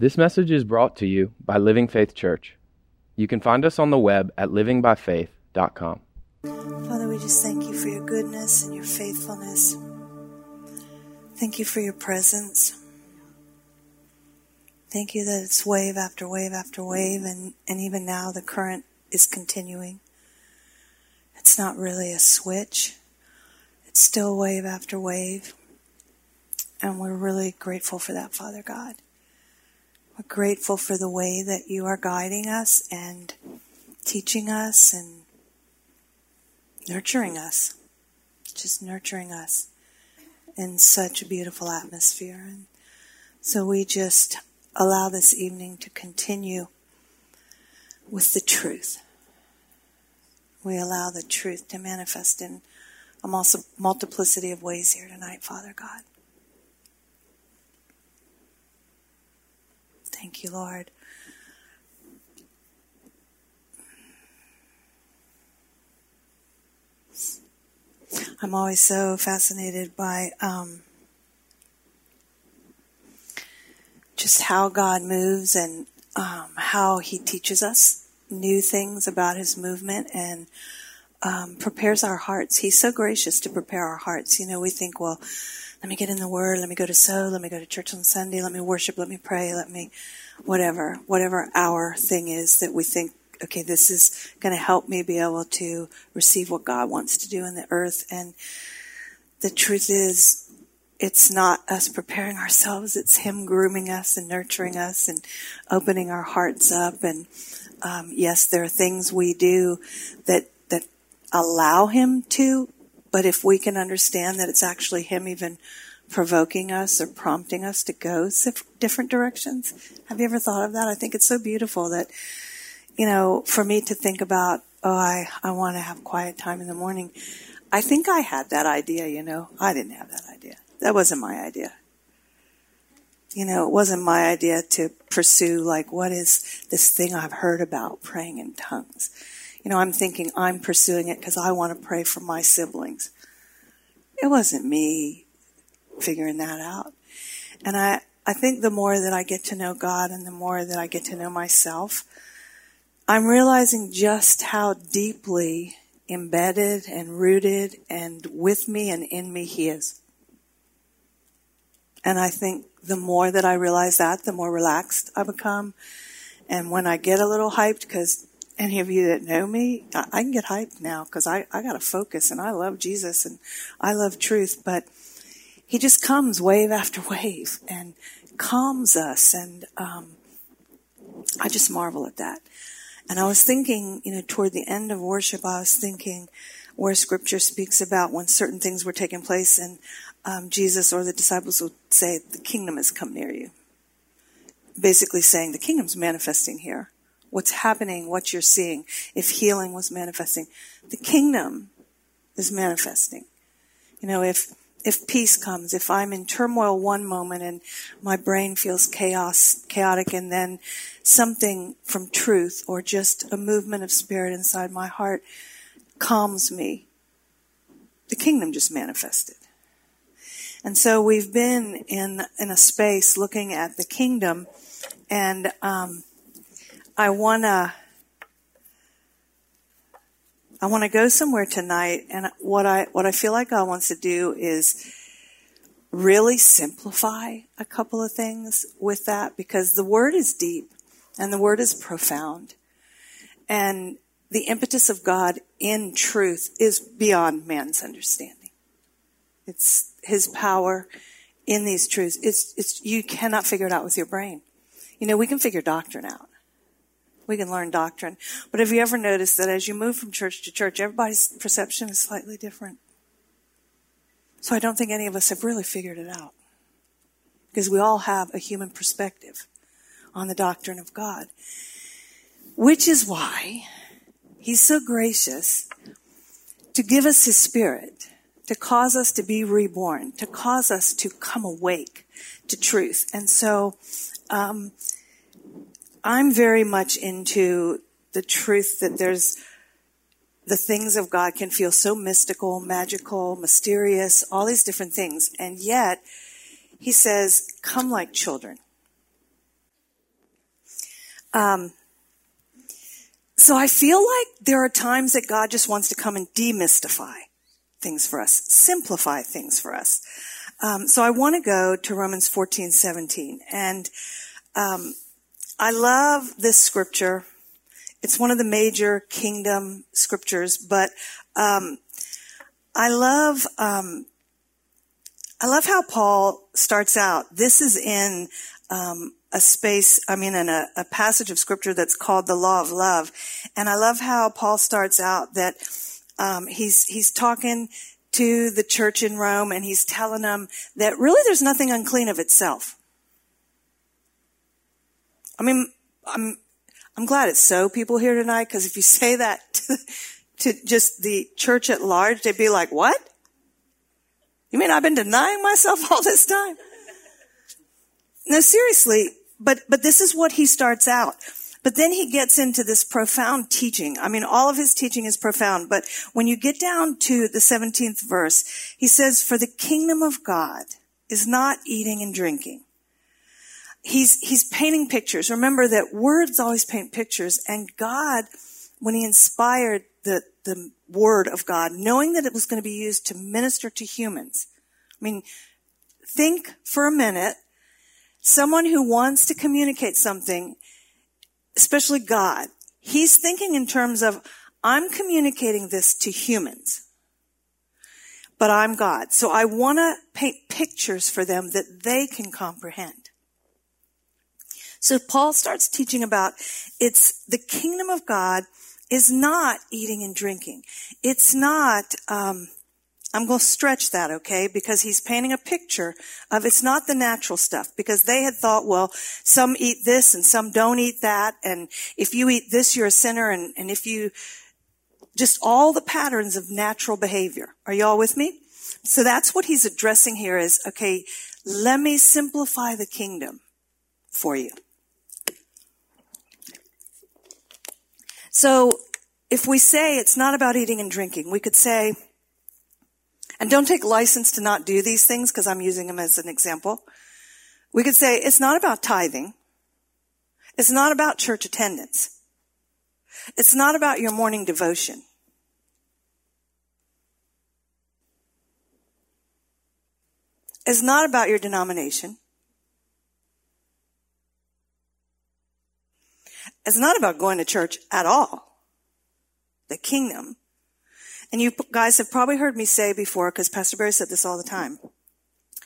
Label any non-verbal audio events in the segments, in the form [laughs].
This message is brought to you by Living Faith Church. You can find us on the web at livingbyfaith.com. Father, we just thank you for your goodness and your faithfulness. Thank you for your presence. Thank you that it's wave after wave after wave, and, and even now the current is continuing. It's not really a switch, it's still wave after wave. And we're really grateful for that, Father God. We're grateful for the way that you are guiding us and teaching us and nurturing us, just nurturing us in such a beautiful atmosphere. And so we just allow this evening to continue with the truth. We allow the truth to manifest in a multiplicity of ways here tonight, Father God. Thank you, Lord. I'm always so fascinated by um, just how God moves and um, how He teaches us new things about His movement and um, prepares our hearts. He's so gracious to prepare our hearts. You know, we think, well, let me get in the Word, let me go to so, let me go to church on Sunday, let me worship, let me pray, let me whatever, whatever our thing is that we think, okay, this is going to help me be able to receive what God wants to do in the earth. And the truth is, it's not us preparing ourselves, it's Him grooming us and nurturing us and opening our hearts up. And um, yes, there are things we do that, that allow Him to but if we can understand that it's actually Him even provoking us or prompting us to go different directions, have you ever thought of that? I think it's so beautiful that, you know, for me to think about, oh, I, I want to have quiet time in the morning. I think I had that idea, you know. I didn't have that idea. That wasn't my idea. You know, it wasn't my idea to pursue, like, what is this thing I've heard about praying in tongues? You know, I'm thinking I'm pursuing it because I want to pray for my siblings. It wasn't me figuring that out. And I, I think the more that I get to know God and the more that I get to know myself, I'm realizing just how deeply embedded and rooted and with me and in me He is. And I think the more that I realize that, the more relaxed I become. And when I get a little hyped, because any of you that know me, I, I can get hyped now because I, I got to focus and I love Jesus and I love truth, but he just comes wave after [laughs] wave and calms us. And, um, I just marvel at that. And I was thinking, you know, toward the end of worship, I was thinking where scripture speaks about when certain things were taking place and um, Jesus or the disciples would say, the kingdom has come near you. Basically saying the kingdom's manifesting here what's happening, what you're seeing, if healing was manifesting. The kingdom is manifesting. You know, if, if peace comes, if I'm in turmoil one moment and my brain feels chaos, chaotic, and then something from truth or just a movement of spirit inside my heart calms me, the kingdom just manifested. And so we've been in, in a space looking at the kingdom and, um, I wanna I want to go somewhere tonight and what I what I feel like God wants to do is really simplify a couple of things with that because the word is deep and the word is profound. And the impetus of God in truth is beyond man's understanding. It's his power in these truths. It's, it's, you cannot figure it out with your brain. You know, we can figure doctrine out. We can learn doctrine. But have you ever noticed that as you move from church to church, everybody's perception is slightly different? So I don't think any of us have really figured it out. Because we all have a human perspective on the doctrine of God. Which is why He's so gracious to give us His Spirit, to cause us to be reborn, to cause us to come awake to truth. And so, um, I'm very much into the truth that there's the things of God can feel so mystical, magical, mysterious, all these different things. And yet, he says, come like children. Um, so I feel like there are times that God just wants to come and demystify things for us, simplify things for us. Um, so I want to go to Romans 14, 17. And um, I love this scripture. It's one of the major kingdom scriptures, but um, I love um, I love how Paul starts out. This is in um, a space, I mean, in a, a, passage of scripture that's called the law of love. And I love how Paul starts out that um, he's he's talking to the church in Rome and he's telling them that really there's nothing unclean of itself. I mean, I'm, I'm glad it's so people here tonight because if you [laughs] say that to, to just the church at large, they'd be like, what? You mean I've been denying myself [laughs] all this time? No, seriously, but, but this is what he starts out. But then he gets into this profound teaching. I mean, all of his teaching is profound, but when you get down to the 17th verse, he says, for the kingdom of God is not eating and drinking. He's, he's painting pictures. Remember that words always paint pictures and God, when he inspired the, the word of God, knowing that it was going to be used to minister to humans. I mean, think for a minute, someone who wants to communicate something especially God, he's thinking in terms of, I'm communicating this to humans, but I'm God. So I want to paint pictures for them that they can comprehend. So Paul starts teaching about it's the kingdom of God is not eating and drinking. It's not um, I'm going to stretch that, okay? Because he's painting a picture of it's not the natural stuff. Because they had thought, well, some eat this and some don't eat that. And if you eat this, you're a sinner. And, and if you, just all the patterns of natural behavior. Are y'all with me? So that's what he's addressing here is, okay, let me simplify the kingdom for you. So if we say it's not about eating and drinking, we could say, and don't take license to not do these things because I'm using them as an example. We could say it's not about tithing. It's not about church attendance. It's not about your morning devotion. It's not about your denomination. It's not about going to church at all. The kingdom and you guys have probably heard me say before, because Pastor Barry said this all the time.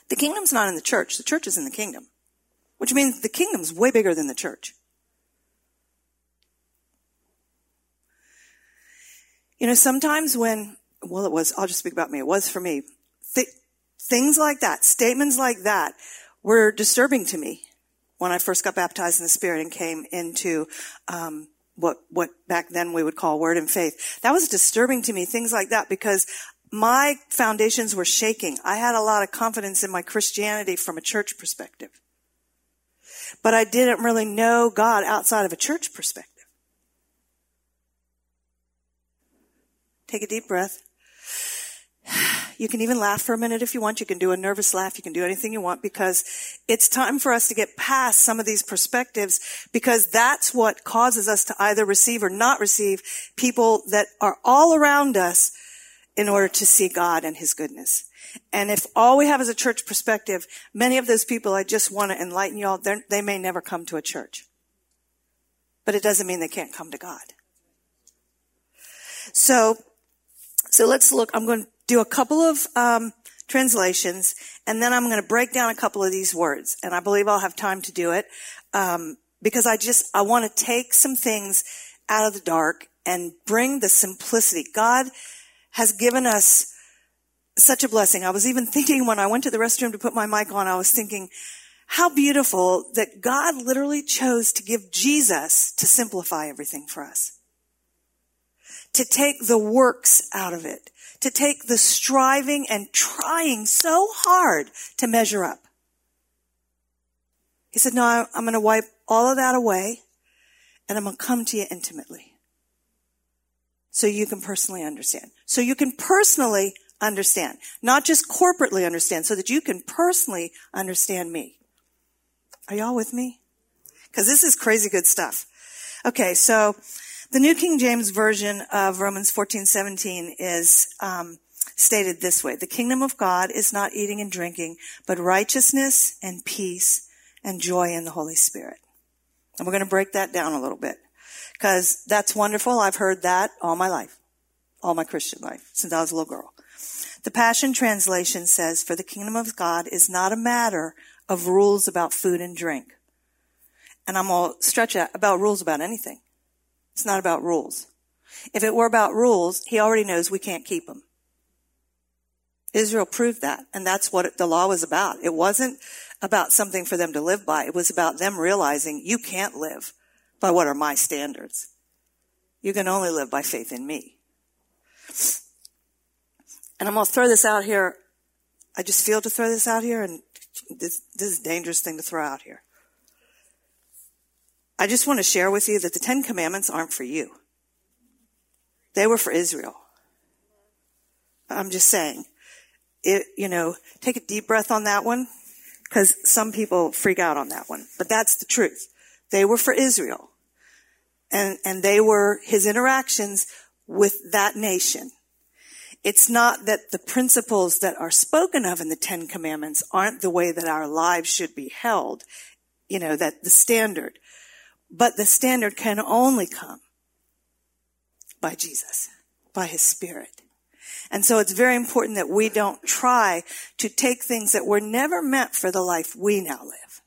The kingdom's not in the church. The church is in the kingdom. Which means the kingdom's way bigger than the church. You know, sometimes when, well, it was, I'll just speak about me. It was for me. Th- things like that, statements like that were disturbing to me when I first got baptized in the Spirit and came into um, what what back then we would call word and faith. That was disturbing to me, things like that, because my foundations were shaking. I had a lot of confidence in my Christianity from a church perspective. But I didn't really know God outside of a church perspective. Take a deep breath. You can even laugh for a minute if you want. You can do a nervous laugh. You can do anything you want because it's time for us to get past some of these perspectives because that's what causes us to either receive or not receive people that are all around us in order to see God and His goodness. And if all we have is a church perspective, many of those people, I just want to enlighten you all, they may never come to a church. But it doesn't mean they can't come to God. So, so let's look. I'm going to do a couple of um, translations, and then I'm going to break down a couple of these words. And I believe I'll have time to do it um, because I just I want to take some things out of the dark and bring the simplicity. God has given us such a blessing. I was even [laughs] thinking when I went to the restroom to put my mic on, I was thinking how beautiful that God literally chose to give Jesus to simplify everything for us. To take the works out of it to take the striving and trying so hard to measure up. He said, no, I'm going to wipe all of that away and I'm going to come to you intimately. So you can personally understand. So you can personally understand, not just corporately understand, so that you can personally understand me. Are y'all with me? Because this is crazy good stuff. Okay, so the New King James Version of Romans 14, 17 is um, stated this way. The kingdom of God is not eating and drinking, but righteousness and peace and joy in the Holy Spirit. And we're going to break that down a little bit because that's wonderful. I've heard that all my life, all my Christian life since I was a little girl. The Passion Translation says, for the kingdom of God is not a matter of rules about food and drink. And I'm all stretch out about rules about anything. It's not about rules. If it were about rules, he already knows we can't keep them. Israel proved that. And that's what the law was about. It wasn't about something for them to live by. It was about them realizing you can't live by what are my standards. You can only live by faith in me. And I'm going to throw this out here. I just feel to throw this out here and this, this is a dangerous thing to throw out here. I just want to share with you that the Ten Commandments aren't for you. They were for Israel. I'm just saying, it, you know, take a deep breath on that one, because some people freak out on that one. But that's the truth. They were for Israel. And, and they were his interactions with that nation. It's not that the principles that are spoken of in the Ten Commandments aren't the way that our lives should be held. You know, that the standard. But the standard can only come by Jesus, by his spirit. And so it's very important that we don't try to take things that were never meant for the life we now live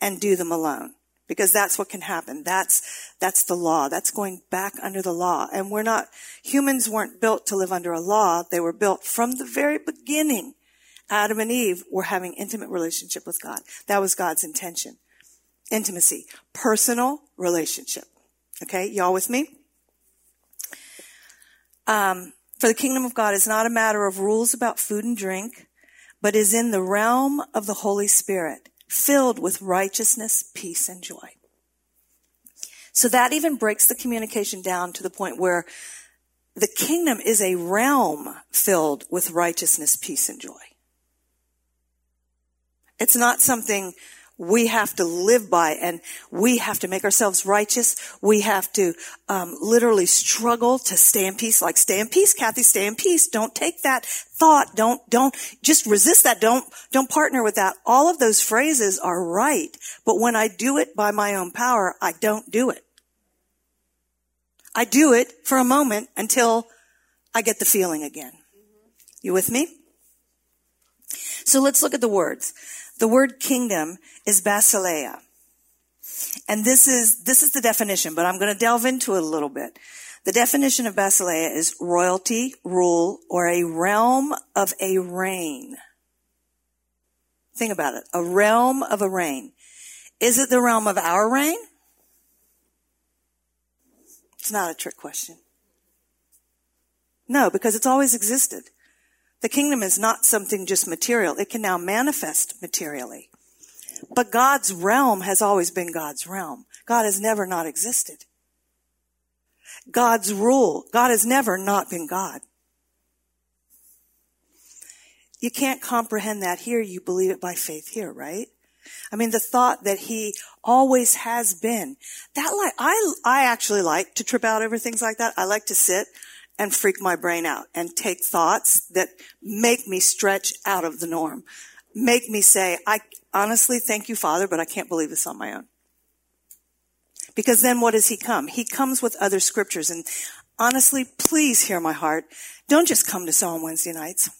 and do them alone. Because that's what can happen. That's, that's the law. That's going back under the law. And we're not, humans weren't built to live under a law. They were built from the very beginning. Adam and Eve were having intimate relationship with God. That was God's intention. Intimacy. Personal relationship. Okay. Y'all with me? Um, for the kingdom of God is not a matter of rules about food and drink, but is in the realm of the Holy Spirit, filled with righteousness, peace, and joy. So that even breaks the communication down to the point where the kingdom is a realm filled with righteousness, peace, and joy. It's not something we have to live by and we have to make ourselves righteous. We have to um, literally struggle to stay in peace. Like stay in peace, Kathy, stay in peace. Don't take that thought. Don't, don't, just resist that. Don't, don't partner with that. All of those phrases are right. But when I do it by my own power, I don't do it. I do it for a moment until I get the feeling again. You with me? So let's look at the words. The word kingdom is basileia. And this is, this is the definition, but I'm going to delve into it a little bit. The definition of basileia is royalty, rule, or a realm of a reign. Think about it. A realm of a reign. Is it the realm of our reign? It's not a trick question. No, because it's always existed. The kingdom is not something just material. It can now manifest materially. But God's realm has always been God's realm. God has never not existed. God's rule. God has never not been God. You can't comprehend that here. You believe it by faith here, right? I mean, the thought that he always has been that like, I, I actually like to trip out over things like that. I like to sit and freak my brain out and take thoughts that make me stretch out of the norm. Make me say, I honestly thank you, Father, but I can't believe this on my own. Because then what does he come? He comes with other scriptures and honestly, please hear my heart. Don't just come to Psalm Wednesday nights.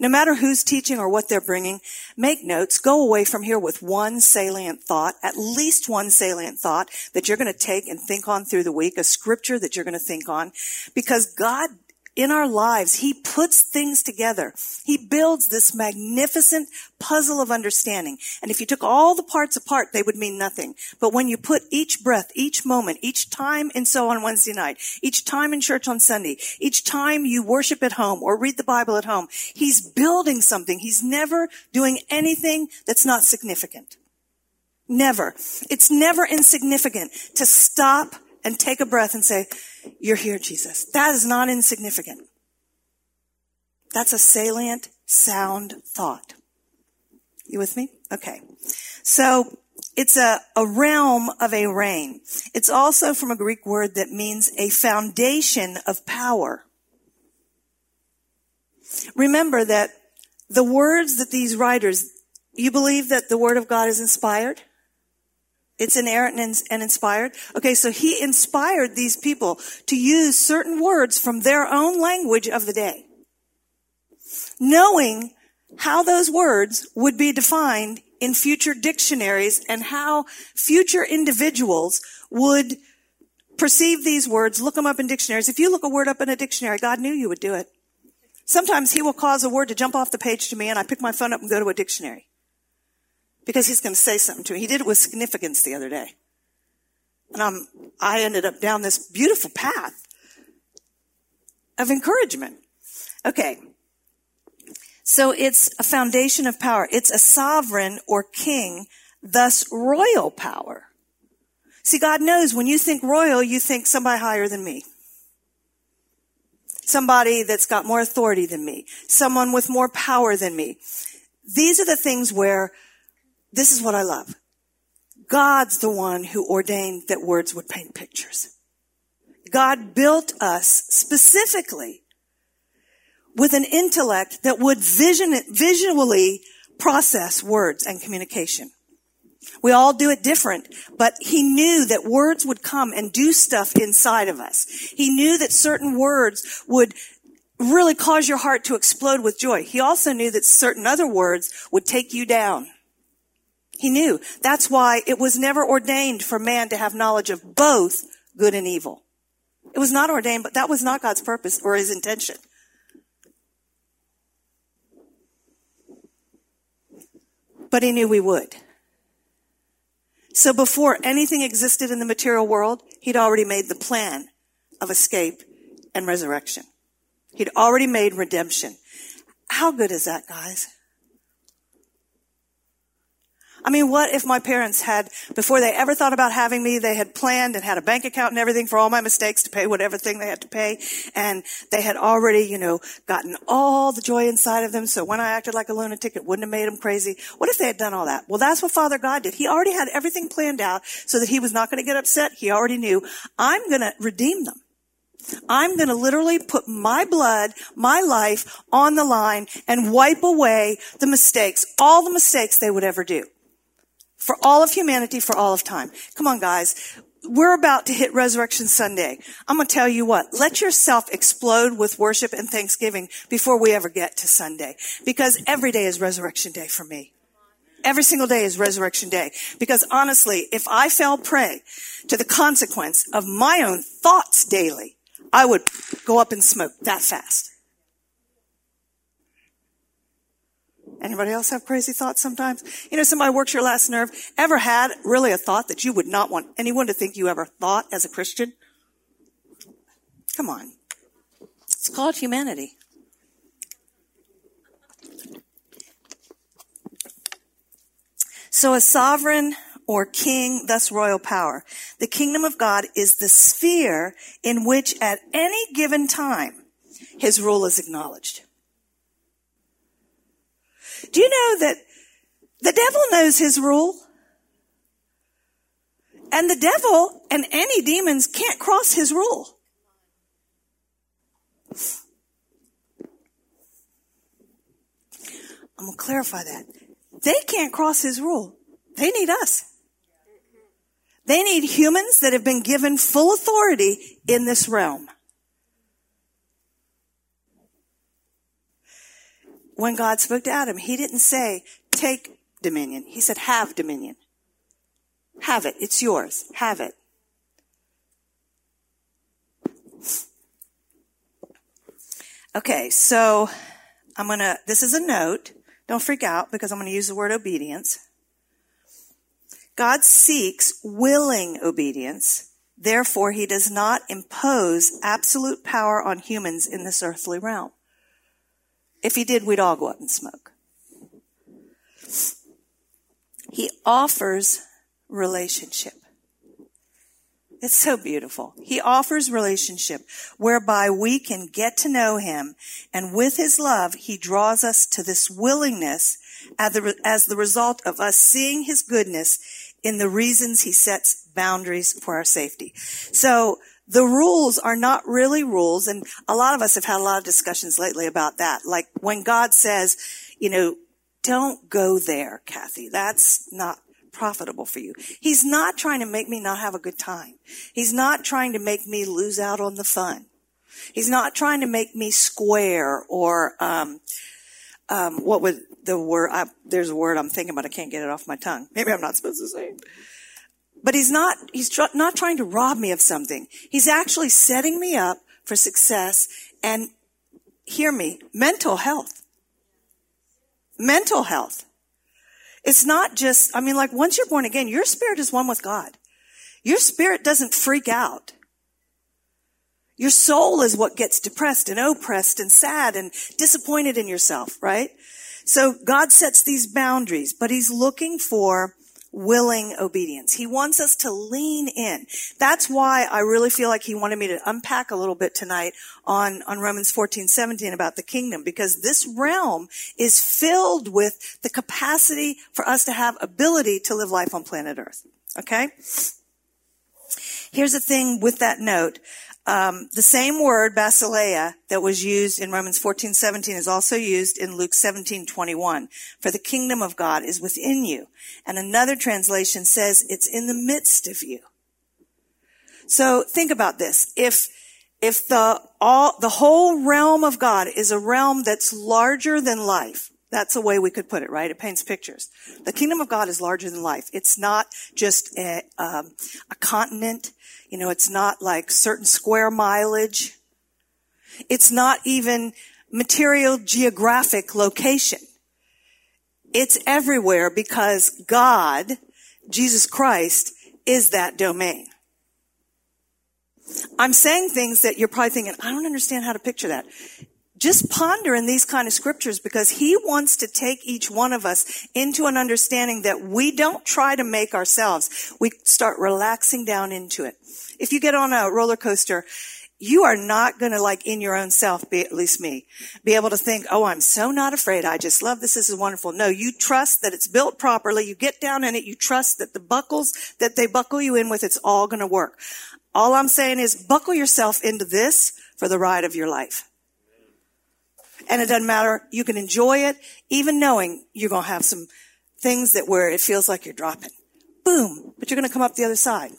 No matter who's teaching or what they're bringing, make notes. Go away from here with one salient thought, at least one salient thought that you're going to take and think on through the week, a scripture that you're going to think on, because God in our lives, He puts things together. He builds this magnificent puzzle of understanding. And if you took all the parts apart, they would mean nothing. But when you put each breath, each moment, each time and so on Wednesday night, each time in church on Sunday, each time you worship at home or read the Bible at home, He's building something. He's never doing anything that's not significant. Never. It's never insignificant to stop and take a breath and say, you're here, Jesus. That is not insignificant. That's a salient, sound thought. You with me? Okay. So It's a, a realm of a reign. It's also from a Greek word that means a foundation of power. Remember that the words that these writers, you believe that the word of God is inspired? It's inerrant and inspired. Okay, so he inspired these people to use certain words from their own language of the day. Knowing how those words would be defined in future dictionaries and how future individuals would perceive these words, look them up in dictionaries. If you look a word up in a dictionary, God knew you would do it. Sometimes he will cause a word to jump off the page to me and I pick my phone up and go to a dictionary because he's going to say something to me. He did it with significance the other day. And I'm, I ended up down this beautiful path of encouragement. Okay. So it's a foundation of power. It's a sovereign or king, thus royal power. See, God knows when you think royal, you think somebody higher than me. Somebody that's got more authority than me. Someone with more power than me. These are the things where this is what I love. God's the one who ordained that words would paint pictures. God built us specifically with an intellect that would vision, visually process words and communication. We all do it different, but he knew that words would come and do stuff inside of us. He knew that certain words would really cause your heart to explode with joy. He also knew that certain other words would take you down. He knew. That's why it was never ordained for man to have knowledge of both good and evil. It was not ordained, but that was not God's purpose or his intention. But he knew we would. So before anything existed in the material world, he'd already made the plan of escape and resurrection. He'd already made redemption. How good is that, guys? I mean, what if my parents had, before they ever thought about having me, they had planned and had a bank account and everything for all my mistakes to pay whatever thing they had to pay. And they had already, you know, gotten all the joy inside of them. So when I acted like a lunatic, it wouldn't have made them crazy. What if they had done all that? Well, that's what Father God did. He already had everything planned out so that he was not going to get upset. He already knew, I'm going to redeem them. I'm going to literally put my blood, my life on the line and wipe away the mistakes, all the mistakes they would ever do for all of humanity, for all of time. Come on, guys. We're about to hit Resurrection Sunday. I'm going to tell you what, let yourself explode with worship and thanksgiving before we ever get to Sunday. Because every day is Resurrection Day for me. Every single day is Resurrection Day. Because honestly, if I fell prey to the consequence of my own thoughts daily, I would go up in smoke that fast. Anybody else have crazy thoughts sometimes? You know, somebody works your last nerve. Ever had really a thought that you would not want anyone to think you ever thought as a Christian? Come on. It's called humanity. So a sovereign or king, thus royal power. The kingdom of God is the sphere in which at any given time his rule is acknowledged. Do you know that the devil knows his rule? And the devil and any demons can't cross his rule. I'm going to clarify that. They can't cross his rule. They need us. They need humans that have been given full authority in this realm. When God spoke to Adam, he didn't say, take dominion. He said, have dominion. Have it. It's yours. Have it. Okay, so I'm gonna, this is a note. Don't freak out because I'm gonna use the word obedience. God seeks willing obedience. Therefore, he does not impose absolute power on humans in this earthly realm. If he did, we'd all go up and smoke. He offers relationship. It's so beautiful. He offers relationship whereby we can get to know him. And with his love, he draws us to this willingness as the, result of us seeing his goodness in the reasons he sets boundaries for our safety. So the rules are not really rules. And a lot of us have had a lot of discussions lately about that. Like when God says, you know, don't go there, Kathy. That's not profitable for you. He's not trying to make me not have a good time. He's not trying to make me lose out on the fun. He's not trying to make me square or, um, um, what would the word, I, there's a word I'm thinking about. I can't get it off my tongue. Maybe I'm not supposed to say it. But he's not, he's tr- not trying to rob me of something. He's actually setting me up for success and hear me, mental health. Mental health. It's not just, I mean, like once you're born again, your spirit is one with God. Your spirit doesn't freak out. Your soul is what gets depressed and oppressed and sad and disappointed in yourself, right? So God sets these boundaries, but he's looking for willing obedience. He wants us to lean in. That's why I really feel like he wanted me to unpack a little bit tonight on, on Romans 14, 17 about the kingdom, because this realm is filled with the capacity for us to have ability to live life on planet earth. Okay? Here's the thing with that note. Um, the same word, basileia, that was used in Romans 14, 17 is also used in Luke 17, 21. For the kingdom of God is within you. And another translation says it's in the midst of you. So think about this. If, if the, all, the whole realm of God is a realm that's larger than life, that's a way we could put it, right? It paints pictures. The kingdom of God is larger than life. It's not just a, um, a continent. You know, it's not like certain square mileage. It's not even material geographic location. It's everywhere because God, Jesus Christ, is that domain. I'm saying things that you're probably thinking, I don't understand how to picture that just ponder in these kind of scriptures because he wants to take each one of us into an understanding that we don't try to make ourselves. We start relaxing down into it. If you get on a roller coaster, you are not going to like in your own self, be at least me, be able to think, oh, I'm so not afraid. I just love this. This is wonderful. No, you trust that it's built properly. You get down in it. You trust that the buckles that they buckle you in with, it's all going to work. All I'm saying is buckle yourself into this for the ride of your life and it doesn't matter. You can enjoy it, even knowing you're going to have some things that where it feels like you're dropping. Boom. But you're going to come up the other side.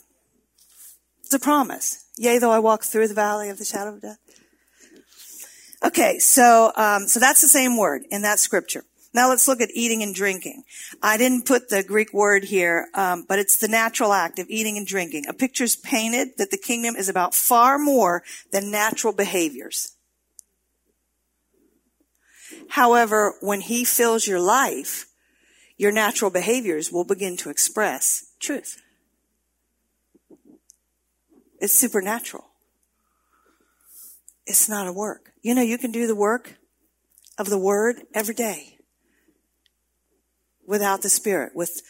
It's a promise. Yea, though I walk through the valley of the shadow of death. Okay, so um, so that's the same word in that scripture. Now let's look at eating and drinking. I didn't put the Greek word here, um, but it's the natural act of eating and drinking. A picture's painted that the kingdom is about far more than natural behaviors. However, when he fills your life, your natural behaviors will begin to express truth. It's supernatural. It's not a work. You know, you can do the work of the word every day without the spirit with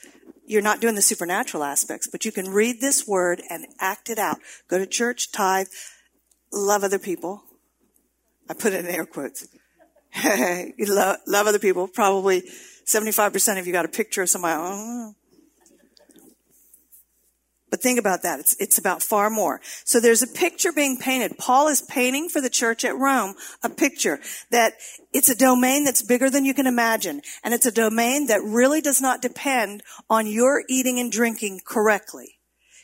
you're not doing the supernatural aspects, but you can read this word and act it out. Go to church, tithe, love other people. I put it in air quotes. [laughs] you love, love, other people. Probably 75% of you got a picture of somebody. Oh. But think about that. It's, it's about far more. So there's a picture being painted. Paul is painting for the church at Rome a picture that it's a domain that's bigger than you can imagine. And it's a domain that really does not depend on your eating and drinking correctly.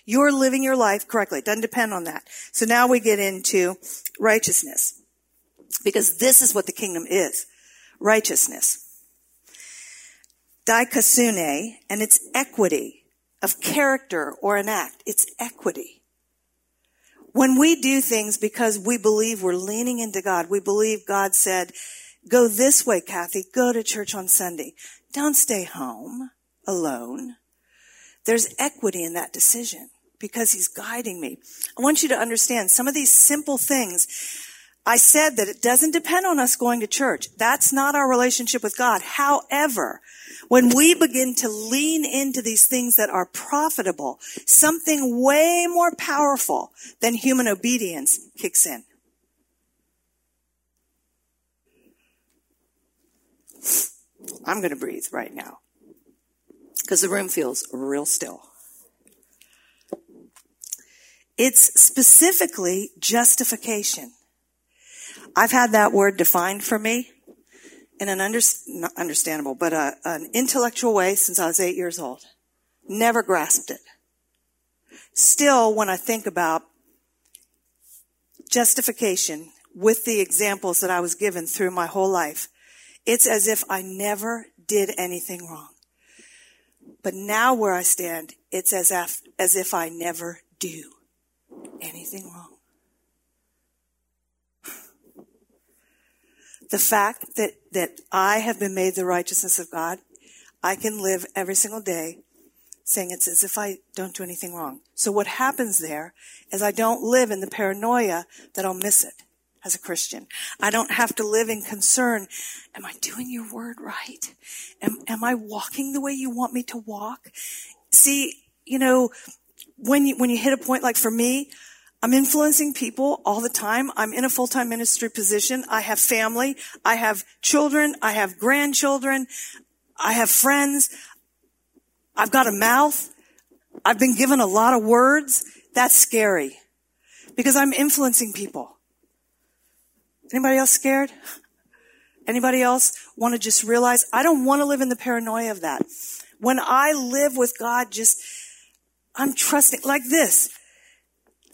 You're living your life correctly. It doesn't depend on that. So now we get into righteousness because this is what the kingdom is. Righteousness. Dikaiosune, and it's equity of character or an act. It's equity. When we do things because we believe we're leaning into God, we believe God said, go this way, Kathy, go to church on Sunday. Don't stay home alone. There's equity in that decision because he's guiding me. I want you to understand some of these simple things I said that it doesn't depend on us going to church. That's not our relationship with God. However, when we begin to lean into these things that are profitable, something way more powerful than human obedience kicks in. I'm going to breathe right now because the room feels real still. It's specifically justification. I've had that word defined for me in an under, understandable, but a, an intellectual way since I was eight years old. Never grasped it. Still, when I think about justification with the examples that I was given through my whole life, it's as if I never did anything wrong. But now where I stand, it's as if, as if I never do anything wrong. The fact that, that I have been made the righteousness of God, I can live every single day saying it's as if I don't do anything wrong. So what happens there is I don't live in the paranoia that I'll miss it as a Christian. I don't have to live in concern. Am I doing your word right? Am, am I walking the way you want me to walk? See, you know, when you, when you hit a point like for me, I'm influencing people all the time. I'm in a full-time ministry position. I have family. I have children. I have grandchildren. I have friends. I've got a mouth. I've been given a lot of words. That's scary because I'm influencing people. Anybody else scared? Anybody else want to just realize I don't want to live in the paranoia of that. When I live with God, just, I'm trusting like this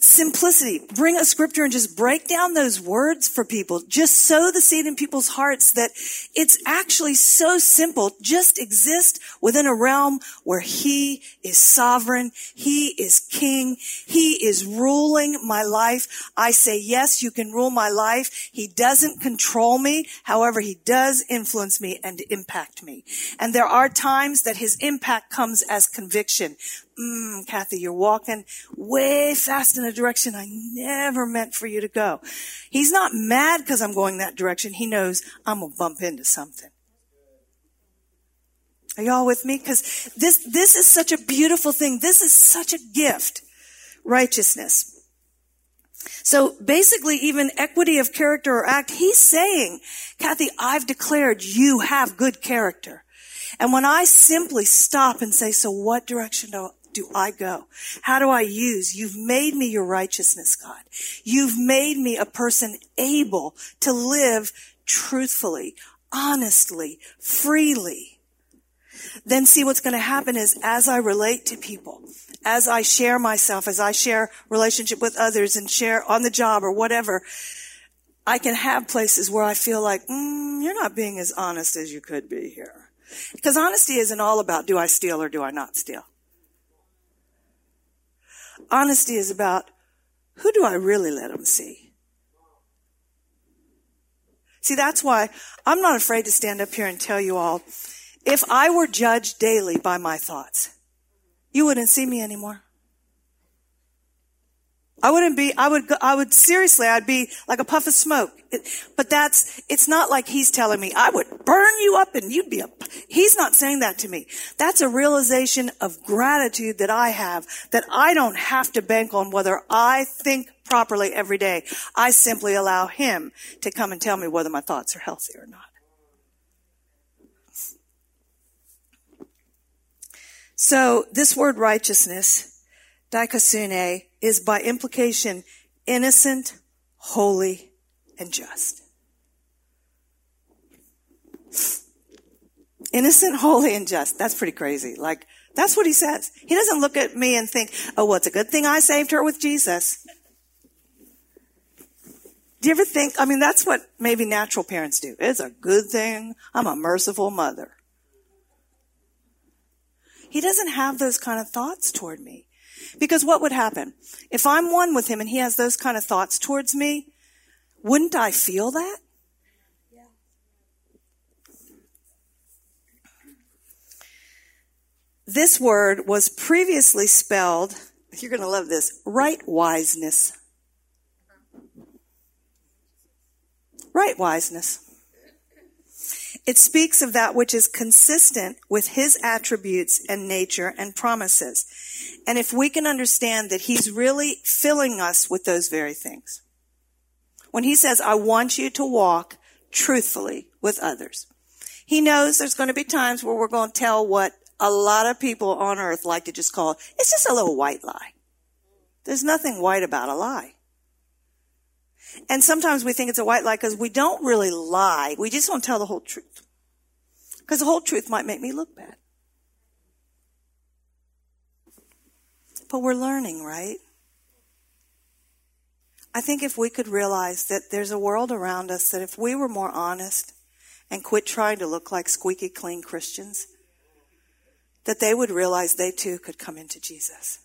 simplicity. Bring a scripture and just break down those words for people. Just sow the seed in people's hearts that it's actually so simple. Just exist within a realm where he is sovereign. He is king. He is ruling my life. I say, yes, you can rule my life. He doesn't control me. However, he does influence me and impact me. And there are times that his impact comes as conviction mm, Kathy, you're walking way fast in a direction I never meant for you to go. He's not mad because I'm going that direction. He knows I'm going to bump into something. Are y'all with me? Because this, this is such a beautiful thing. This is such a gift. Righteousness. So basically, even equity of character or act, he's saying, Kathy, I've declared you have good character. And when I simply stop and say, so what direction do, do I go? How do I use? You've made me your righteousness, God. You've made me a person able to live truthfully, honestly, freely. Then see what's going to happen is as I relate to people, as I share myself, as I share relationship with others and share on the job or whatever, I can have places where I feel like, mm, you're not being as honest as you could be here. Because honesty isn't all about do I steal or do I not steal. Honesty is about who do I really let them see? See, that's why I'm not afraid to stand up here and tell you all, if I were judged daily by my thoughts, you wouldn't see me anymore. I wouldn't be, I would, I would seriously, I'd be like a puff of smoke. It, but that's, it's not like he's telling me, I would burn you up and you'd be a, he's not saying that to me. That's a realization of gratitude that I have, that I don't have to bank on whether I think properly every day. I simply allow him to come and tell me whether my thoughts are healthy or not. So this word righteousness, dikaiosune, is by implication innocent, holy, and just. Innocent, holy, and just. That's pretty crazy. Like, that's what he says. He doesn't look at me and think, oh, well, it's a good thing I saved her with Jesus. Do you ever think, I mean, that's what maybe natural parents do. It's a good thing I'm a merciful mother. He doesn't have those kind of thoughts toward me. Because what would happen? If I'm one with him and he has those kind of thoughts towards me, wouldn't I feel that? This word was previously spelled, you're going to love this, right wiseness. Right wiseness. It speaks of that which is consistent with his attributes and nature and promises. And if we can understand that he's really filling us with those very things. When he says, I want you to walk truthfully with others. He knows there's going to be times where we're going to tell what a lot of people on earth like to just call, it's just a little white lie. There's nothing white about a lie. And sometimes we think it's a white lie because we don't really lie. We just don't tell the whole truth. Because the whole truth might make me look bad. But we're learning, right? I think if we could realize that there's a world around us that if we were more honest and quit trying to look like squeaky clean Christians, that they would realize they too could come into Jesus.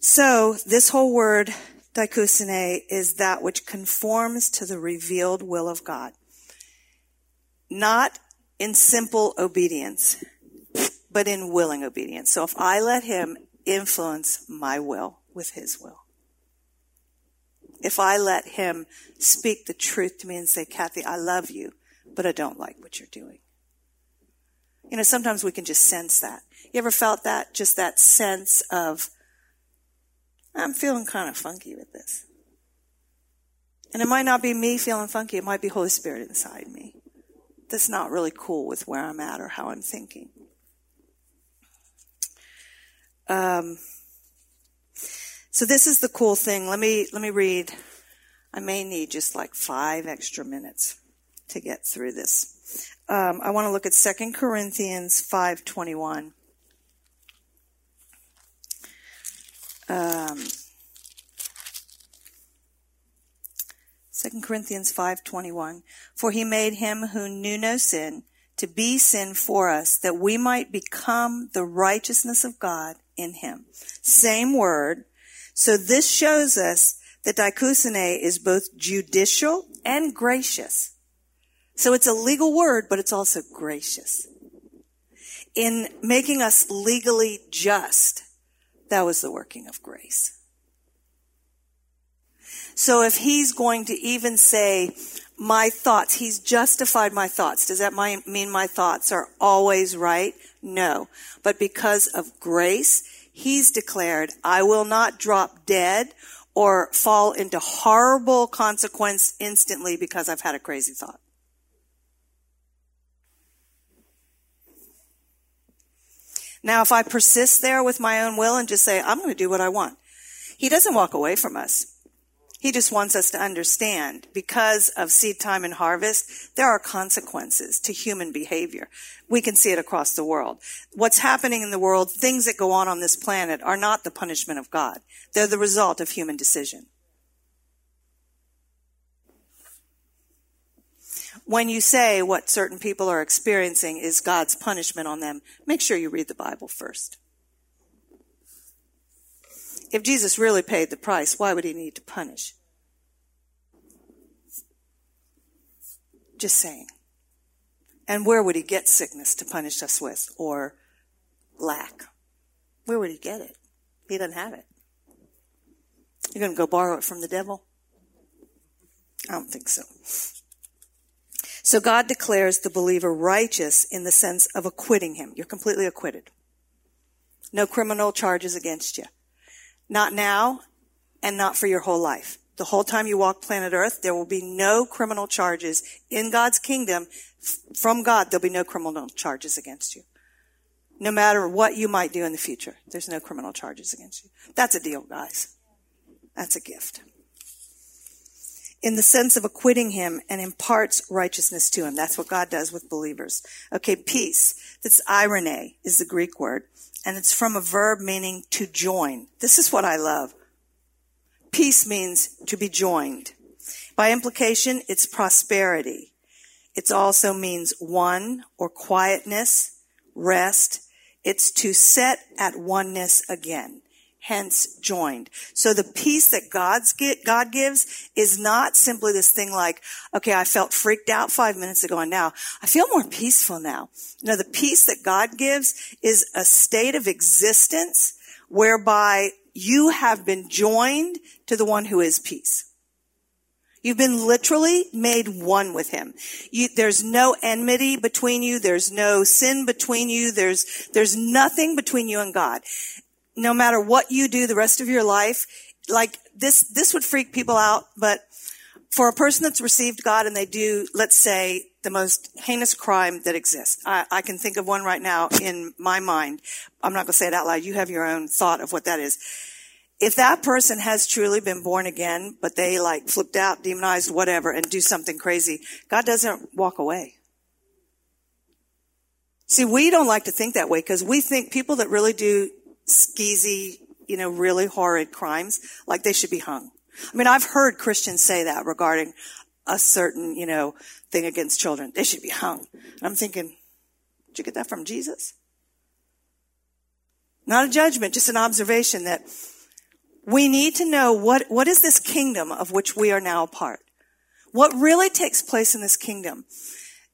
So, this whole word, dikaiosune, is that which conforms to the revealed will of God. Not in simple obedience, but in willing obedience. So if I let him influence my will with his will, if I let him speak the truth to me and say, Kathy, I love you, but I don't like what you're doing. You know, sometimes we can just sense that. You ever felt that? Just that sense of, I'm feeling kind of funky with this. And it might not be me feeling funky, it might be Holy Spirit inside me. That's not really cool with where I'm at or how I'm thinking. Um, so this is the cool thing. Let me let me read. I may need just like five extra minutes to get through this. Um, I want to look at Second Corinthians five twenty one. Um, 2 Corinthians 5:21 For he made him who knew no sin to be sin for us that we might become the righteousness of God in him. Same word. So this shows us that dikaiosune is both judicial and gracious. So it's a legal word, but it's also gracious. In making us legally just, that was the working of grace. So if he's going to even say, my thoughts, he's justified my thoughts. Does that mean my thoughts are always right? No. But because of grace, he's declared, I will not drop dead or fall into horrible consequence instantly because I've had a crazy thought. Now, if I persist there with my own will and just say, I'm going to do what I want, he doesn't walk away from us. He just wants us to understand because of seed time and harvest, there are consequences to human behavior. We can see it across the world. What's happening in the world, things that go on on this planet are not the punishment of God. They're the result of human decision. When you say what certain people are experiencing is God's punishment on them, make sure you read the Bible first. If Jesus really paid the price, why would he need to punish? Just saying. And where would he get sickness to punish us with or lack? Where would he get it? He doesn't have it. You're going to go borrow it from the devil? I don't think so. So God declares the believer righteous in the sense of acquitting him. You're completely acquitted. No criminal charges against you. Not now and not for your whole life. The whole time you walk planet Earth, there will be no criminal charges in God's kingdom. From God, there'll be no criminal charges against you. No matter what you might do in the future, there's no criminal charges against you. That's a deal, guys. That's a gift. In the sense of acquitting him and imparts righteousness to him. That's what God does with believers. Okay, peace. That's eirene is the Greek word and it's from a verb meaning to join. This is what I love. Peace means to be joined. By implication, it's prosperity. It also means one or quietness, rest. It's to set at oneness again hence joined. So the peace that God's get, God gives is not simply this thing like, okay, I felt freaked out five minutes ago and now I feel more peaceful now. No, the peace that God gives is a state of existence whereby you have been joined to the one who is peace. You've been literally made one with him. You, there's no enmity between you. There's no sin between you. There's, there's nothing between you and God no matter what you do the rest of your life, like this, this would freak people out, but for a person that's received God and they do, let's say, the most heinous crime that exists. I, I can think of one right now in my mind. I'm not going to say it out loud. You have your own thought of what that is. If that person has truly been born again, but they like flipped out, demonized, whatever, and do something crazy, God doesn't walk away. See, we don't like to think that way because we think people that really do skeezy, you know, really horrid crimes, like they should be hung. I mean, I've heard Christians say that regarding a certain, you know, thing against children. They should be hung. And I'm thinking, did you get that from Jesus? Not a judgment, just an observation that we need to know what, what is this kingdom of which we are now a part? What really takes place in this kingdom?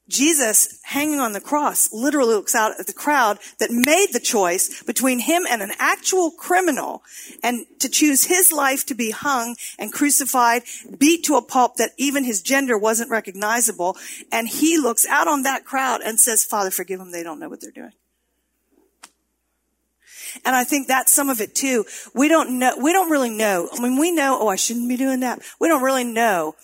Jesus hanging on the cross literally looks out at the crowd that made the choice between him and an actual criminal and to choose his life to be hung and crucified, beat to a pulp that even his gender wasn't recognizable. And he looks out on that crowd and says, Father, forgive them. They don't know what they're doing. And I think that's some of it too. We don't know, we don't really know. I mean, we know, oh, I shouldn't be doing that. We don't really know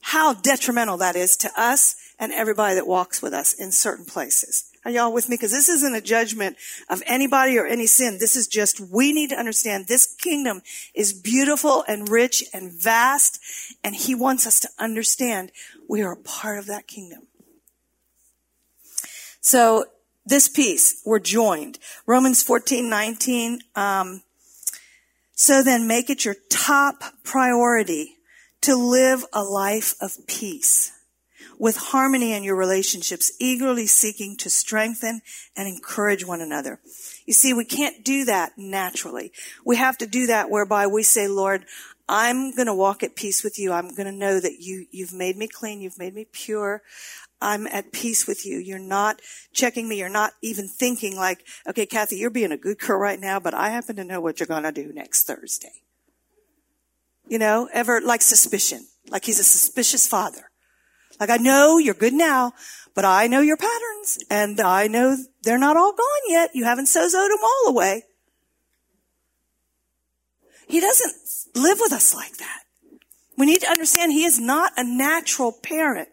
how detrimental that is to us and everybody that walks with us in certain places. Are y'all with me? Because this isn't a judgment of anybody or any sin. This is just, we need to understand this kingdom is beautiful and rich and vast, and he wants us to understand we are a part of that kingdom. So, this peace, we're joined. Romans 14, 19, um, so then make it your top priority to live a life of peace with harmony in your relationships, eagerly seeking to strengthen and encourage one another. You see, we can't do that naturally. We have to do that whereby we say, Lord, I'm going to walk at peace with you. I'm going to know that you, you've made me clean. You've made me pure. I'm at peace with you. You're not checking me. You're not even thinking like, okay, Kathy, you're being a good girl right now, but I happen to know what you're going to do next Thursday. You know, ever like suspicion, like he's a suspicious father. Like I know you're good now, but I know your patterns and I know they're not all gone yet. You haven't sozoed them all away. He doesn't live with us like that. We need to understand he is not a natural parent.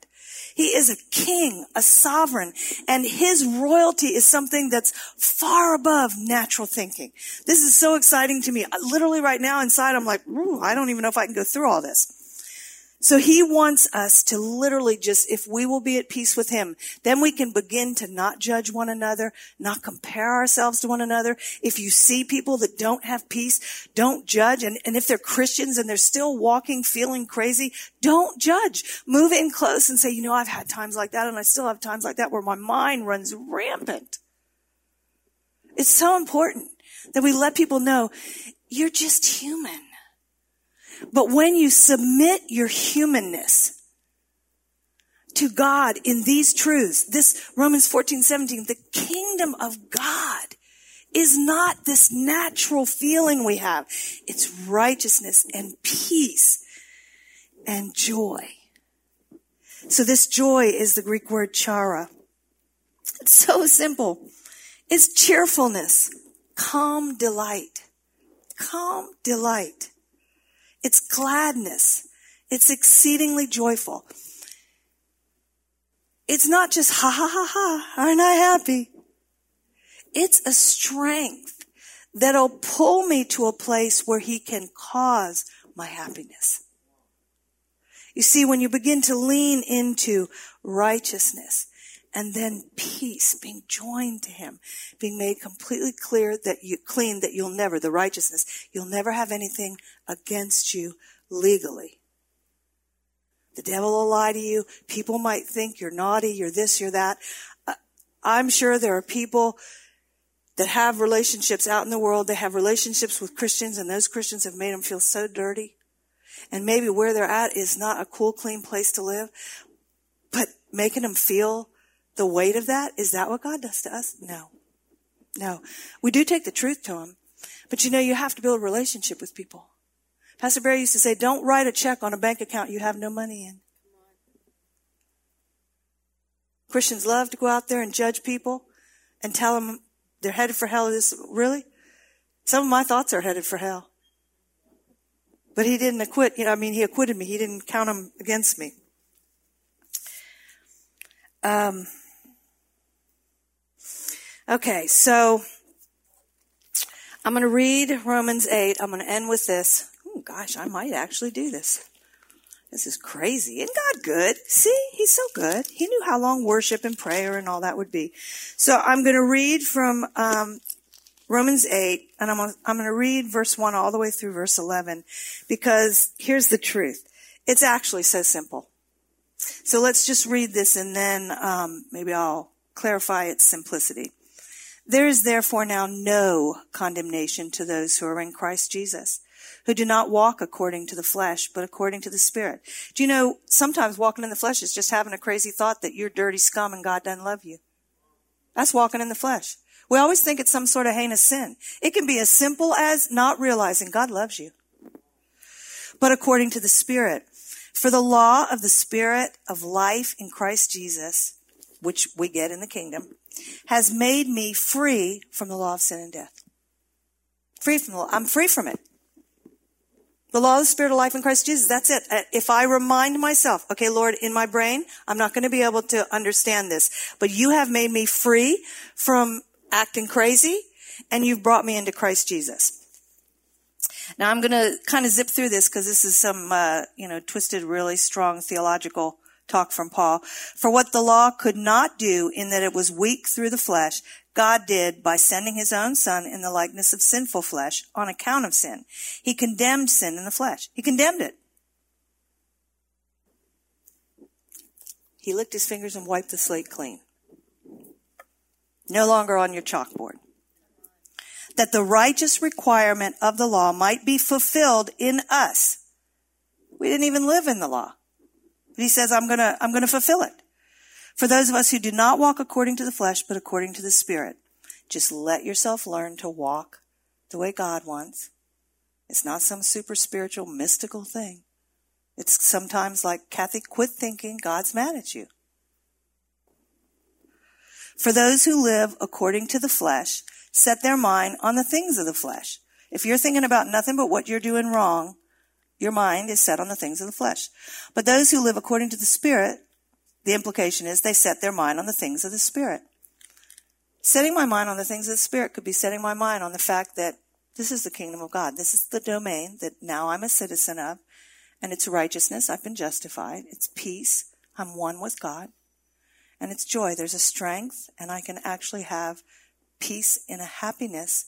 He is a king, a sovereign, and his royalty is something that's far above natural thinking. This is so exciting to me. Literally right now inside, I'm like, I don't even know if I can go through all this. So he wants us to literally just, if we will be at peace with him, then we can begin to not judge one another, not compare ourselves to one another. If you see people that don't have peace, don't judge. And, and if they're Christians and they're still walking, feeling crazy, don't judge. Move in close and say, you know, I've had times like that and I still have times like that where my mind runs rampant. It's so important that we let people know you're just human. But when you submit your humanness to God in these truths, this Romans 14, 17, the kingdom of God is not this natural feeling we have. It's righteousness and peace and joy. So this joy is the Greek word chara. It's so simple. It's cheerfulness, calm delight, calm delight. It's gladness. It's exceedingly joyful. It's not just ha ha ha ha, aren't I happy? It's a strength that'll pull me to a place where he can cause my happiness. You see, when you begin to lean into righteousness, and then peace, being joined to him, being made completely clear that you clean, that you'll never, the righteousness, you'll never have anything against you legally. The devil will lie to you. People might think you're naughty, you're this, you're that. Uh, I'm sure there are people that have relationships out in the world. They have relationships with Christians and those Christians have made them feel so dirty. And maybe where they're at is not a cool, clean place to live, but making them feel the weight of that, is that what God does to us? No. No. We do take the truth to Him. But you know, you have to build a relationship with people. Pastor Barry used to say, don't write a check on a bank account you have no money in. Christians love to go out there and judge people and tell them they're headed for hell. This, really? Some of my thoughts are headed for hell. But he didn't acquit, you know, I mean, he acquitted me. He didn't count them against me. Um, okay, so I'm going to read Romans 8. I'm going to end with this. Oh, gosh, I might actually do this. This is crazy. Isn't God good? See, He's so good. He knew how long worship and prayer and all that would be. So I'm going to read from um, Romans 8, and I'm, I'm going to read verse 1 all the way through verse 11, because here's the truth. It's actually so simple. So let's just read this and then um, maybe I'll clarify its simplicity. There is therefore now no condemnation to those who are in Christ Jesus, who do not walk according to the flesh, but according to the Spirit. Do you know, sometimes walking in the flesh is just having a crazy thought that you're dirty scum and God doesn't love you. That's walking in the flesh. We always think it's some sort of heinous sin. It can be as simple as not realizing God loves you. But according to the Spirit, for the law of the Spirit of life in Christ Jesus, which we get in the kingdom, has made me free from the law of sin and death. Free from the law. I'm free from it. The law of the Spirit of life in Christ Jesus. That's it. Uh, if I remind myself, okay, Lord, in my brain, I'm not going to be able to understand this, but you have made me free from acting crazy and you've brought me into Christ Jesus. Now I'm going to kind of zip through this because this is some, uh, you know, twisted, really strong theological talk from Paul. For what the law could not do in that it was weak through the flesh, God did by sending his own son in the likeness of sinful flesh on account of sin. He condemned sin in the flesh. He condemned it. He licked his fingers and wiped the slate clean. No longer on your chalkboard that the righteous requirement of the law might be fulfilled in us. We didn't even live in the law. He says, I'm gonna, I'm gonna fulfill it. For those of us who do not walk according to the flesh, but according to the Spirit, just let yourself learn to walk the way God wants. It's not some super spiritual, mystical thing. It's sometimes like, Kathy, quit thinking God's mad at you. For those who live according to the flesh set their mind on the things of the flesh. If you're thinking about nothing but what you're doing wrong, your mind is set on the things of the flesh. But those who live according to the Spirit, the implication is they set their mind on the things of the Spirit. Setting my mind on the things of the Spirit could be setting my mind on the fact that this is the kingdom of God. This is the domain that now I'm a citizen of, and it's righteousness. I've been justified. It's peace. I'm one with God. And it's joy. There's a strength, and I can actually have peace and a happiness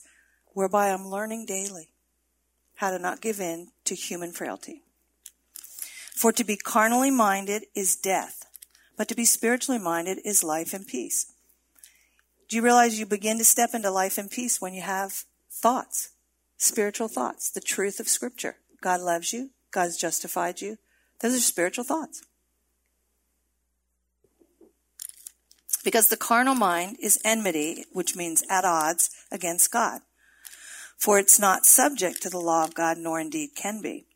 whereby I'm learning daily how to not give in to human frailty. For to be carnally minded is death, but to be spiritually minded is life and peace. Do you realize you begin to step into life and peace when you have thoughts, spiritual thoughts, the truth of Scripture? God loves you. God's justified you. Those are spiritual thoughts. Because the carnal mind is enmity, which means at odds against God. For it's not subject to the law of God, nor indeed can be.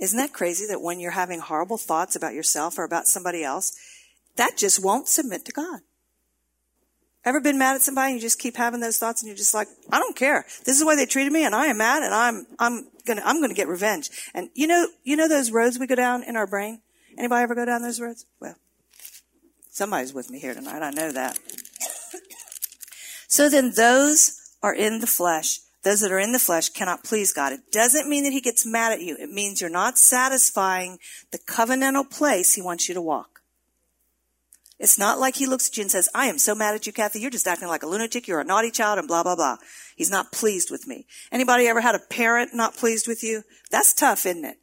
Isn't that crazy that when you're having horrible thoughts about yourself or about somebody else, that just won't submit to God? Ever been mad at somebody and you just keep having those thoughts and you're just like, I don't care. This is the way they treated me and I am mad and I'm, I'm gonna, I'm gonna get revenge. And you know, you know those roads we go down in our brain? Anybody ever go down those roads? Well, Somebody's with me here tonight. I know that. so then those are in the flesh. Those that are in the flesh cannot please God. It doesn't mean that he gets mad at you. It means you're not satisfying the covenantal place he wants you to walk. It's not like he looks at you and says, I am so mad at you, Kathy. You're just acting like a lunatic. You're a naughty child and blah, blah, blah. He's not pleased with me. Anybody ever had a parent not pleased with you? That's tough, isn't it?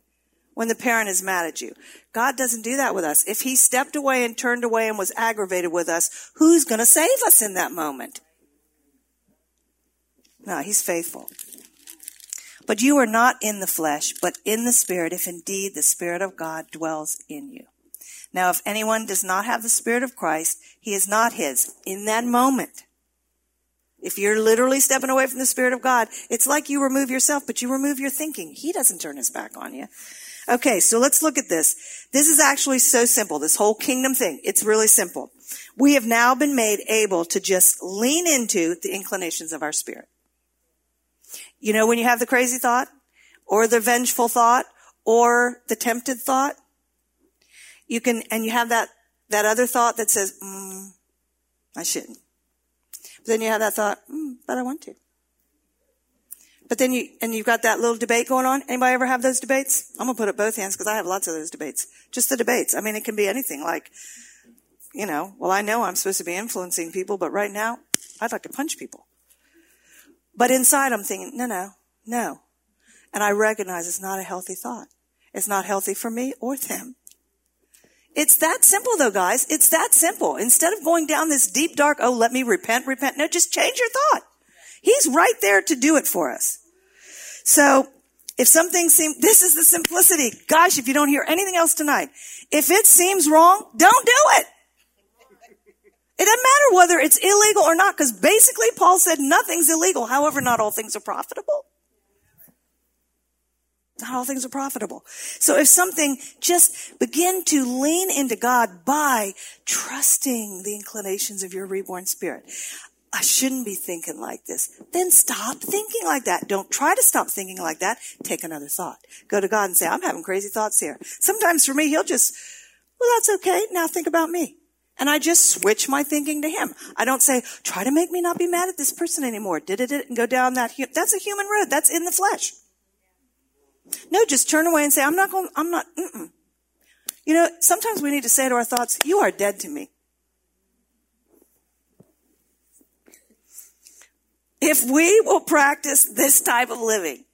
when the parent is mad at you. God doesn't do that with us. If he stepped away and turned away and was aggravated with us, who's going to save us in that moment? No, he's faithful. But you are not in the flesh, but in the Spirit, if indeed the Spirit of God dwells in you. Now, if anyone does not have the Spirit of Christ, he is not his in that moment. If you're literally stepping away from the Spirit of God, it's like you remove yourself, but you remove your thinking. He doesn't turn his back on you. Okay, so let's look at this. This is actually so simple, this whole kingdom thing. It's really simple. We have now been made able to just lean into the inclinations of our spirit. You know, when you have the crazy thought, or the vengeful thought, or the tempted thought, you can, and you have that That other thought that says, mm, I shouldn't. But then you have that thought, mm, but I want to. But then you, and you've got that little debate going on. Anybody ever have those debates? I'm gonna put up both hands because I have lots of those debates. Just the debates. I mean, it can be anything like, you know, well, I know I'm supposed to be influencing people, but right now, I'd like to punch people. But inside I'm thinking, no, no, no. And I recognize it's not a healthy thought. It's not healthy for me or them. It's that simple though, guys. It's that simple. Instead of going down this deep dark, oh, let me repent, repent. No, just change your thought. He's right there to do it for us. So if something seems, this is the simplicity. Gosh, if you don't hear anything else tonight, if it seems wrong, don't do it. It doesn't matter whether it's illegal or not, because basically Paul said nothing's illegal. However, not all things are profitable. Not all things are profitable. So if something, just begin to lean into God by trusting the inclinations of your reborn spirit. I shouldn't be thinking like this. Then stop thinking like that. Don't try to stop thinking like that. Take another thought. Go to God and say, I'm having crazy thoughts here. Sometimes for me, he'll just, well, that's okay. Now think about me. And I just switch my thinking to him. I don't say, try to make me not be mad at this person anymore. Did it and go down that, that's a human road. That's in the flesh. No, just turn away and say, I'm not going, I'm not, mm-mm. You know, sometimes we need to say to our thoughts, you are dead to me. If we will practice this type of living,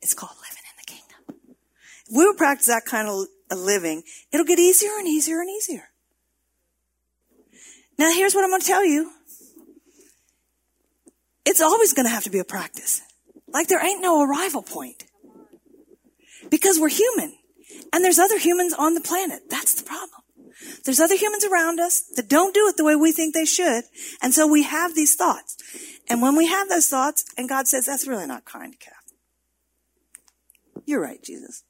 it's called living in the kingdom. If we will practice that kind of living, it'll get easier and easier and easier. Now here's what I'm going to tell you. It's always going to have to be a practice. Like there ain't no arrival point. Because we're human. And there's other humans on the planet. That's the problem. There's other humans around us that don't do it the way we think they should. And so we have these thoughts. And when we have those thoughts, and God says, that's really not kind, Kath. You're right, Jesus.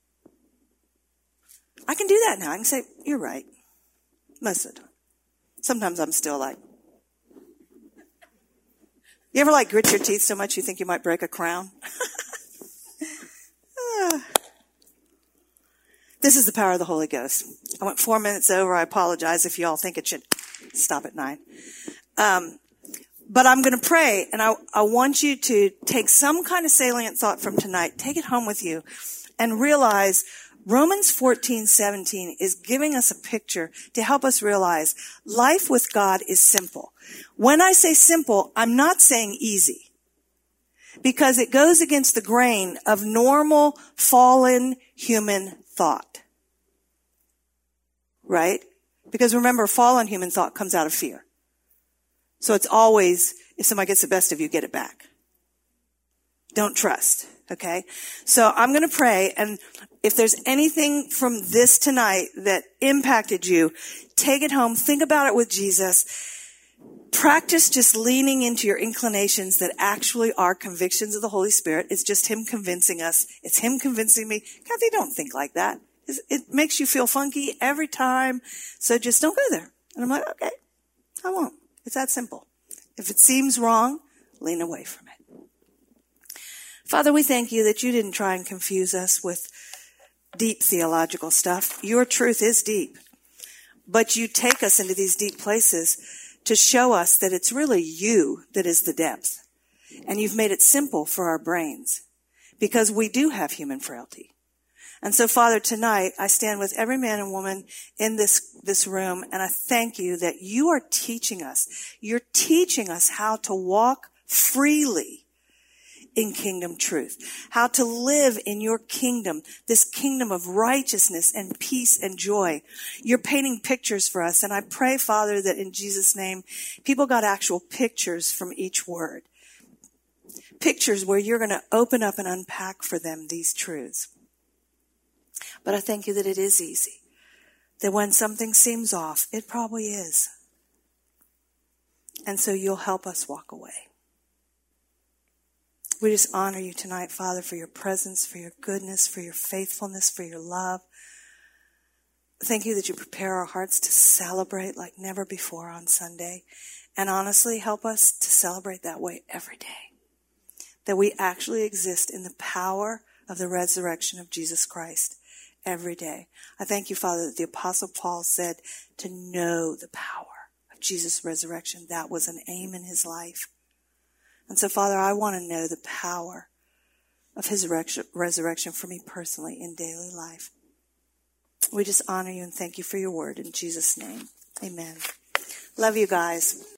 I can do that now. I can say, you're right. Most of the time. Sometimes I'm still like, you ever like grit your teeth so much you think you might break a crown? [sighs] This is the power of the Holy Ghost. I went four minutes over. I apologize if you all think it should stop at nine. Um, but I'm going to pray and I, I want you to take some kind of salient thought from tonight, take it home with you and realize Romans 14, 17 is giving us a picture to help us realize life with God is simple. When I say simple, I'm not saying easy because it goes against the grain of normal fallen human thought. Right? Because remember, fallen human thought comes out of fear. So it's always, if somebody gets the best of you, get it back. Don't trust. Okay? So I'm gonna pray, and if there's anything from this tonight that impacted you, take it home, think about it with Jesus. Practice just leaning into your inclinations that actually are convictions of the Holy Spirit. It's just Him convincing us. It's Him convincing me. Kathy, don't think like that. It makes you feel funky every time. So just don't go there. And I'm like, okay, I won't. It's that simple. If it seems wrong, lean away from it. Father, we thank you that you didn't try and confuse us with deep theological stuff. Your truth is deep. But you take us into these deep places to show us that it's really you that is the depth. And you've made it simple for our brains because we do have human frailty. And so, Father, tonight I stand with every man and woman in this, this room and I thank you that you are teaching us. You're teaching us how to walk freely in kingdom truth, how to live in your kingdom, this kingdom of righteousness and peace and joy. You're painting pictures for us. And I pray, Father, that in Jesus' name, people got actual pictures from each word. Pictures where you're going to open up and unpack for them these truths. But I thank you that it is easy. That when something seems off, it probably is. And so you'll help us walk away. We just honor you tonight, Father, for your presence, for your goodness, for your faithfulness, for your love. Thank you that you prepare our hearts to celebrate like never before on Sunday. And honestly, help us to celebrate that way every day. That we actually exist in the power of the resurrection of Jesus Christ every day. I thank you, Father, that the Apostle Paul said to know the power of Jesus' resurrection. That was an aim in his life. And so, Father, I want to know the power of his resurrection for me personally in daily life. We just honor you and thank you for your word in Jesus' name. Amen. Love you guys.